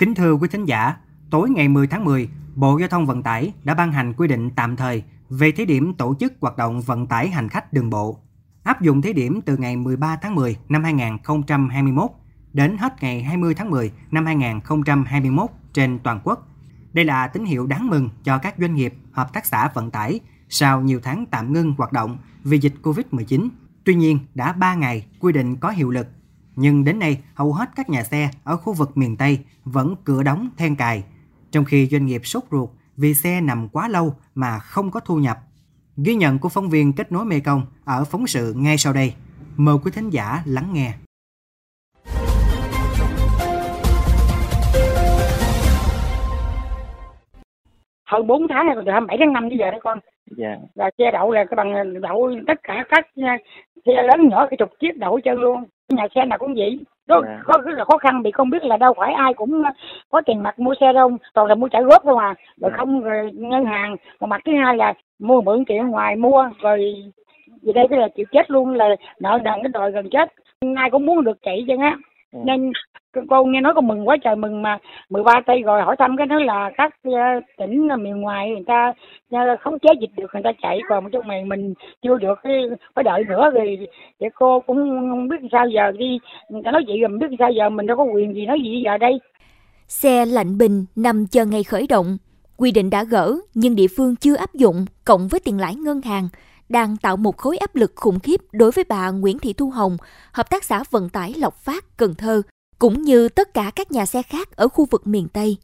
Kính thưa quý thính giả, tối ngày 10 tháng 10, Bộ Giao thông Vận tải đã ban hành quy định tạm thời về thí điểm tổ chức hoạt động vận tải hành khách đường bộ, áp dụng thí điểm từ ngày 13 tháng 10 năm 2021 đến hết ngày 20 tháng 10 năm 2021 trên toàn quốc. Đây là tín hiệu đáng mừng cho các doanh nghiệp, hợp tác xã vận tải sau nhiều tháng tạm ngưng hoạt động vì dịch Covid-19. Tuy nhiên, đã 3 ngày quy định có hiệu lực, nhưng đến nay hầu hết các nhà xe ở khu vực miền Tây vẫn cửa đóng then cài, trong khi doanh nghiệp sốt ruột vì xe nằm quá lâu mà không có thu nhập. Ghi nhận của phóng viên kết nối Mê Công ở phóng sự ngay sau đây. Mời quý thính giả lắng nghe. hơn 4 tháng rồi từ 27 tháng 5 tới giờ đó con dạ là xe đậu là cái bằng đậu tất cả các xe lớn nhỏ cái chục chiếc đậu chân luôn. Nhà xe nào cũng vậy. Đó Dạ. có rất là khó khăn vì không biết là đâu phải ai cũng có tiền mặt mua xe đâu. Toàn là mua trả góp thôi mà. Rồi Dạ. không rồi ngân hàng. Mà mặt thứ hai là mua mượn tiền ngoài mua. Rồi vì đây cái là chịu chết luôn là nợ nần cái đòi gần chết. Ai cũng muốn được chạy chứ á. Ừ. nên cô nghe nói con mừng quá trời mừng mà. 13 tây rồi hỏi thăm cái đó là các ờ, tỉnh ờ, miền ngoài người ta ờ, khống chế dịch được người ta chạy còn trong này mình chưa được cái phải đợi nữa rồi để cô cũng không biết sao giờ đi. Người ta nói vậy rồi mình biết sao giờ mình đâu có quyền gì nói gì giờ đây. Xe lạnh bình nằm chờ ngày khởi động. Quy định đã gỡ nhưng địa phương chưa áp dụng cộng với tiền lãi ngân hàng đang tạo một khối áp lực khủng khiếp đối với bà Nguyễn Thị Thu Hồng, hợp tác xã vận tải Lộc Phát, Cần Thơ, cũng như tất cả các nhà xe khác ở khu vực miền Tây.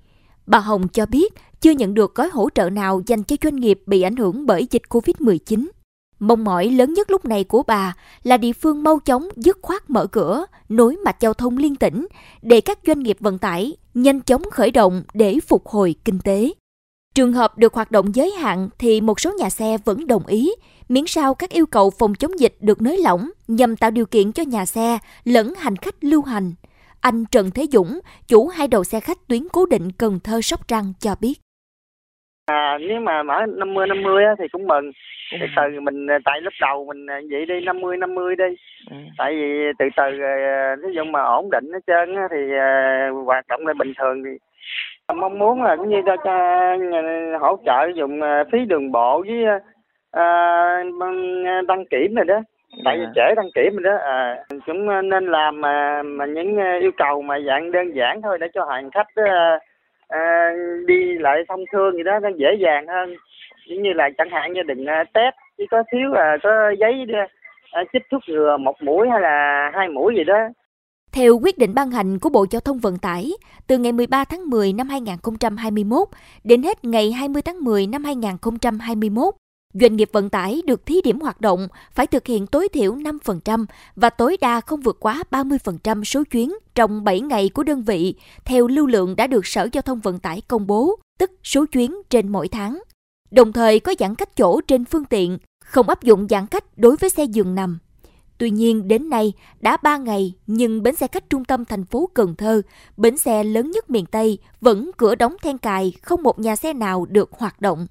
Bà Hồng cho biết chưa nhận được gói hỗ trợ nào dành cho doanh nghiệp bị ảnh hưởng bởi dịch Covid-19. Mong mỏi lớn nhất lúc này của bà là địa phương mau chóng dứt khoát mở cửa, nối mạch giao thông liên tỉnh để các doanh nghiệp vận tải nhanh chóng khởi động để phục hồi kinh tế. Trường hợp được hoạt động giới hạn thì một số nhà xe vẫn đồng ý, miễn sao các yêu cầu phòng chống dịch được nới lỏng nhằm tạo điều kiện cho nhà xe lẫn hành khách lưu hành. Anh Trần Thế Dũng, chủ hai đầu xe khách tuyến cố định Cần Thơ Sóc Trăng cho biết. à nếu mà mở 50 50 á thì cũng mừng. Từ từ mình tại lúc đầu mình vậy đi 50 50 đi. Tại vì từ từ ví dụ mà ổn định hết trơn á thì hoạt động lại bình thường thì mong muốn là cũng như cho, cho hỗ trợ dùng phí đường bộ với băng- đăng kiểm này đó tại vì trễ đăng kiểm rồi đó à, cũng nên làm mà mà những ờ, yêu cầu mà dạng đơn giản thôi để cho hành khách ờ, ờ, đi lại thông thương gì đó nó dễ dàng hơn. Giống như là chẳng hạn như đừng ờ, test chỉ có thiếu là có giấy ờ, chích thuốc ngừa một mũi hay là hai mũi gì đó. Theo quyết định ban hành của Bộ Giao thông Vận tải, từ ngày 13 tháng 10 năm 2021 đến hết ngày 20 tháng 10 năm 2021, doanh nghiệp vận tải được thí điểm hoạt động phải thực hiện tối thiểu 5% và tối đa không vượt quá 30% số chuyến trong 7 ngày của đơn vị theo lưu lượng đã được Sở Giao thông Vận tải công bố, tức số chuyến trên mỗi tháng. Đồng thời có giãn cách chỗ trên phương tiện, không áp dụng giãn cách đối với xe giường nằm. Tuy nhiên đến nay đã 3 ngày nhưng bến xe khách trung tâm thành phố Cần Thơ, bến xe lớn nhất miền Tây vẫn cửa đóng then cài, không một nhà xe nào được hoạt động.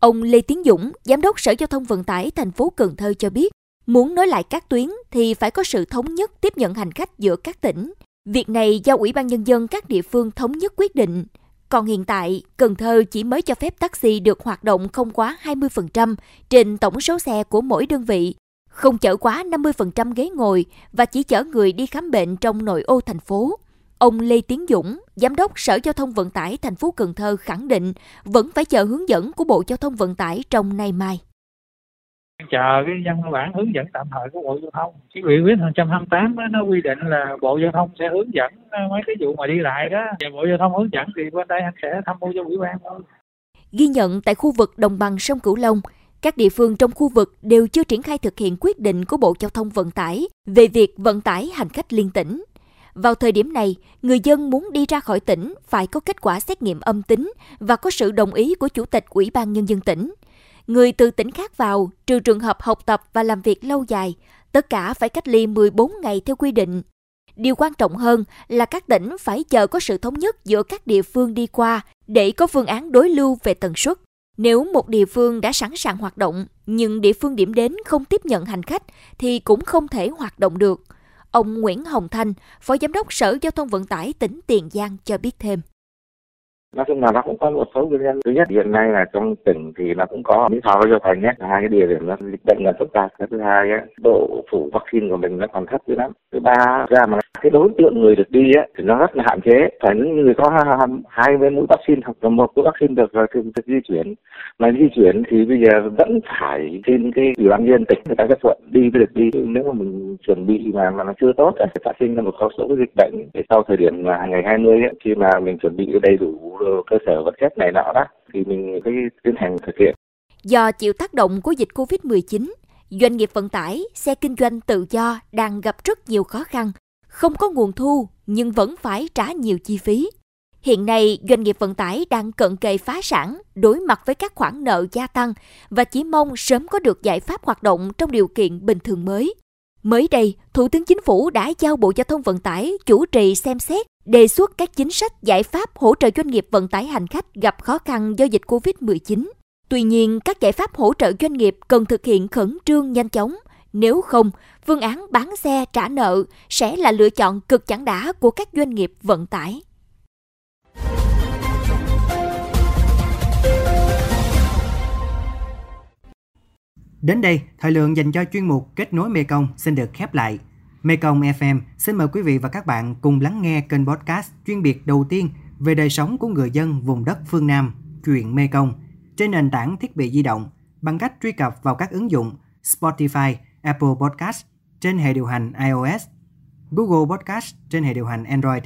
Ông Lê Tiến Dũng, Giám đốc Sở Giao thông Vận tải thành phố Cần Thơ cho biết, muốn nối lại các tuyến thì phải có sự thống nhất tiếp nhận hành khách giữa các tỉnh. Việc này do Ủy ban Nhân dân các địa phương thống nhất quyết định. Còn hiện tại, Cần Thơ chỉ mới cho phép taxi được hoạt động không quá 20% trên tổng số xe của mỗi đơn vị, không chở quá 50% ghế ngồi và chỉ chở người đi khám bệnh trong nội ô thành phố. Ông Lê Tiến Dũng, Giám đốc Sở Giao thông Vận tải thành phố Cần Thơ khẳng định vẫn phải chờ hướng dẫn của Bộ Giao thông Vận tải trong nay mai. chờ cái văn bản hướng dẫn tạm thời của bộ giao thông cái nghị quyết 128 đó, nó quy định là bộ giao thông sẽ hướng dẫn ờ, mấy cái vụ mà đi lại đó và bộ giao thông hướng dẫn thì bên đây anh sẽ tham mưu cho ủy ban thôi Ghi nhận tại khu vực đồng bằng sông Cửu Long, các địa phương trong khu vực đều chưa triển khai thực hiện quyết định của Bộ Giao thông Vận tải về việc vận tải hành khách liên tỉnh. Vào thời điểm này, người dân muốn đi ra khỏi tỉnh phải có kết quả xét nghiệm âm tính và có sự đồng ý của Chủ tịch Ủy ban Nhân dân tỉnh. Người từ tỉnh khác vào, trừ trường hợp học tập và làm việc lâu dài, tất cả phải cách ly 14 ngày theo quy định. Điều quan trọng hơn là các tỉnh phải chờ có sự thống nhất giữa các địa phương đi qua để có phương án đối lưu về tần suất. Nếu một địa phương đã sẵn sàng hoạt động, nhưng địa phương điểm đến không tiếp nhận hành khách thì cũng không thể hoạt động được. Ông Nguyễn Hồng Thanh, Phó Giám đốc Sở Giao thông Vận tải tỉnh Tiền Giang cho biết thêm nói chung là nó cũng có một số nguyên nhân. Thứ nhất hiện nay là trong tỉnh thì nó cũng có mỹ tho với thành nhé. Hai cái địa điểm nó dịch bệnh là phức tạp. Cái thứ hai ấy, độ phủ vaccine của mình nó còn thấp dữ lắm. Thứ ba ra mà cái đối tượng người được đi ấy, thì nó rất là hạn chế. Phải những người có hai mươi mũi vaccine hoặc là một mũi vaccine được rồi thì được di chuyển. Mà di chuyển thì bây giờ vẫn phải xin cái ủy ban nhân tỉnh người ta chấp thuận đi mới được đi. Nếu mà mình chuẩn bị mà mà nó chưa tốt sẽ phát sinh ra một số cái dịch bệnh. Để sau thời điểm ngày 20 ấy, khi mà mình chuẩn bị đầy đủ cơ sở vật chất này nọ đó thì mình phải tiến hành thực hiện. Do chịu tác động của dịch Covid-19, doanh nghiệp vận tải, xe kinh doanh tự do đang gặp rất nhiều khó khăn, không có nguồn thu nhưng vẫn phải trả nhiều chi phí. Hiện nay, doanh nghiệp vận tải đang cận kề phá sản, đối mặt với các khoản nợ gia tăng và chỉ mong sớm có được giải pháp hoạt động trong điều kiện bình thường mới. Mới đây, Thủ tướng Chính phủ đã giao Bộ Giao thông Vận tải chủ trì xem xét đề xuất các chính sách giải pháp hỗ trợ doanh nghiệp vận tải hành khách gặp khó khăn do dịch COVID-19. Tuy nhiên, các giải pháp hỗ trợ doanh nghiệp cần thực hiện khẩn trương nhanh chóng. Nếu không, phương án bán xe trả nợ sẽ là lựa chọn cực chẳng đã của các doanh nghiệp vận tải. Đến đây, thời lượng dành cho chuyên mục Kết nối Mekong xin được khép lại. Mekong FM xin mời quý vị và các bạn cùng lắng nghe kênh podcast chuyên biệt đầu tiên về đời sống của người dân vùng đất phương Nam, chuyện Mekong, trên nền tảng thiết bị di động bằng cách truy cập vào các ứng dụng Spotify, Apple Podcast trên hệ điều hành iOS, Google Podcast trên hệ điều hành Android.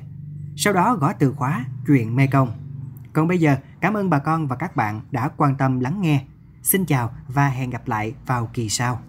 Sau đó gõ từ khóa chuyện Mekong. Còn bây giờ, cảm ơn bà con và các bạn đã quan tâm lắng nghe. Xin chào và hẹn gặp lại vào kỳ sau.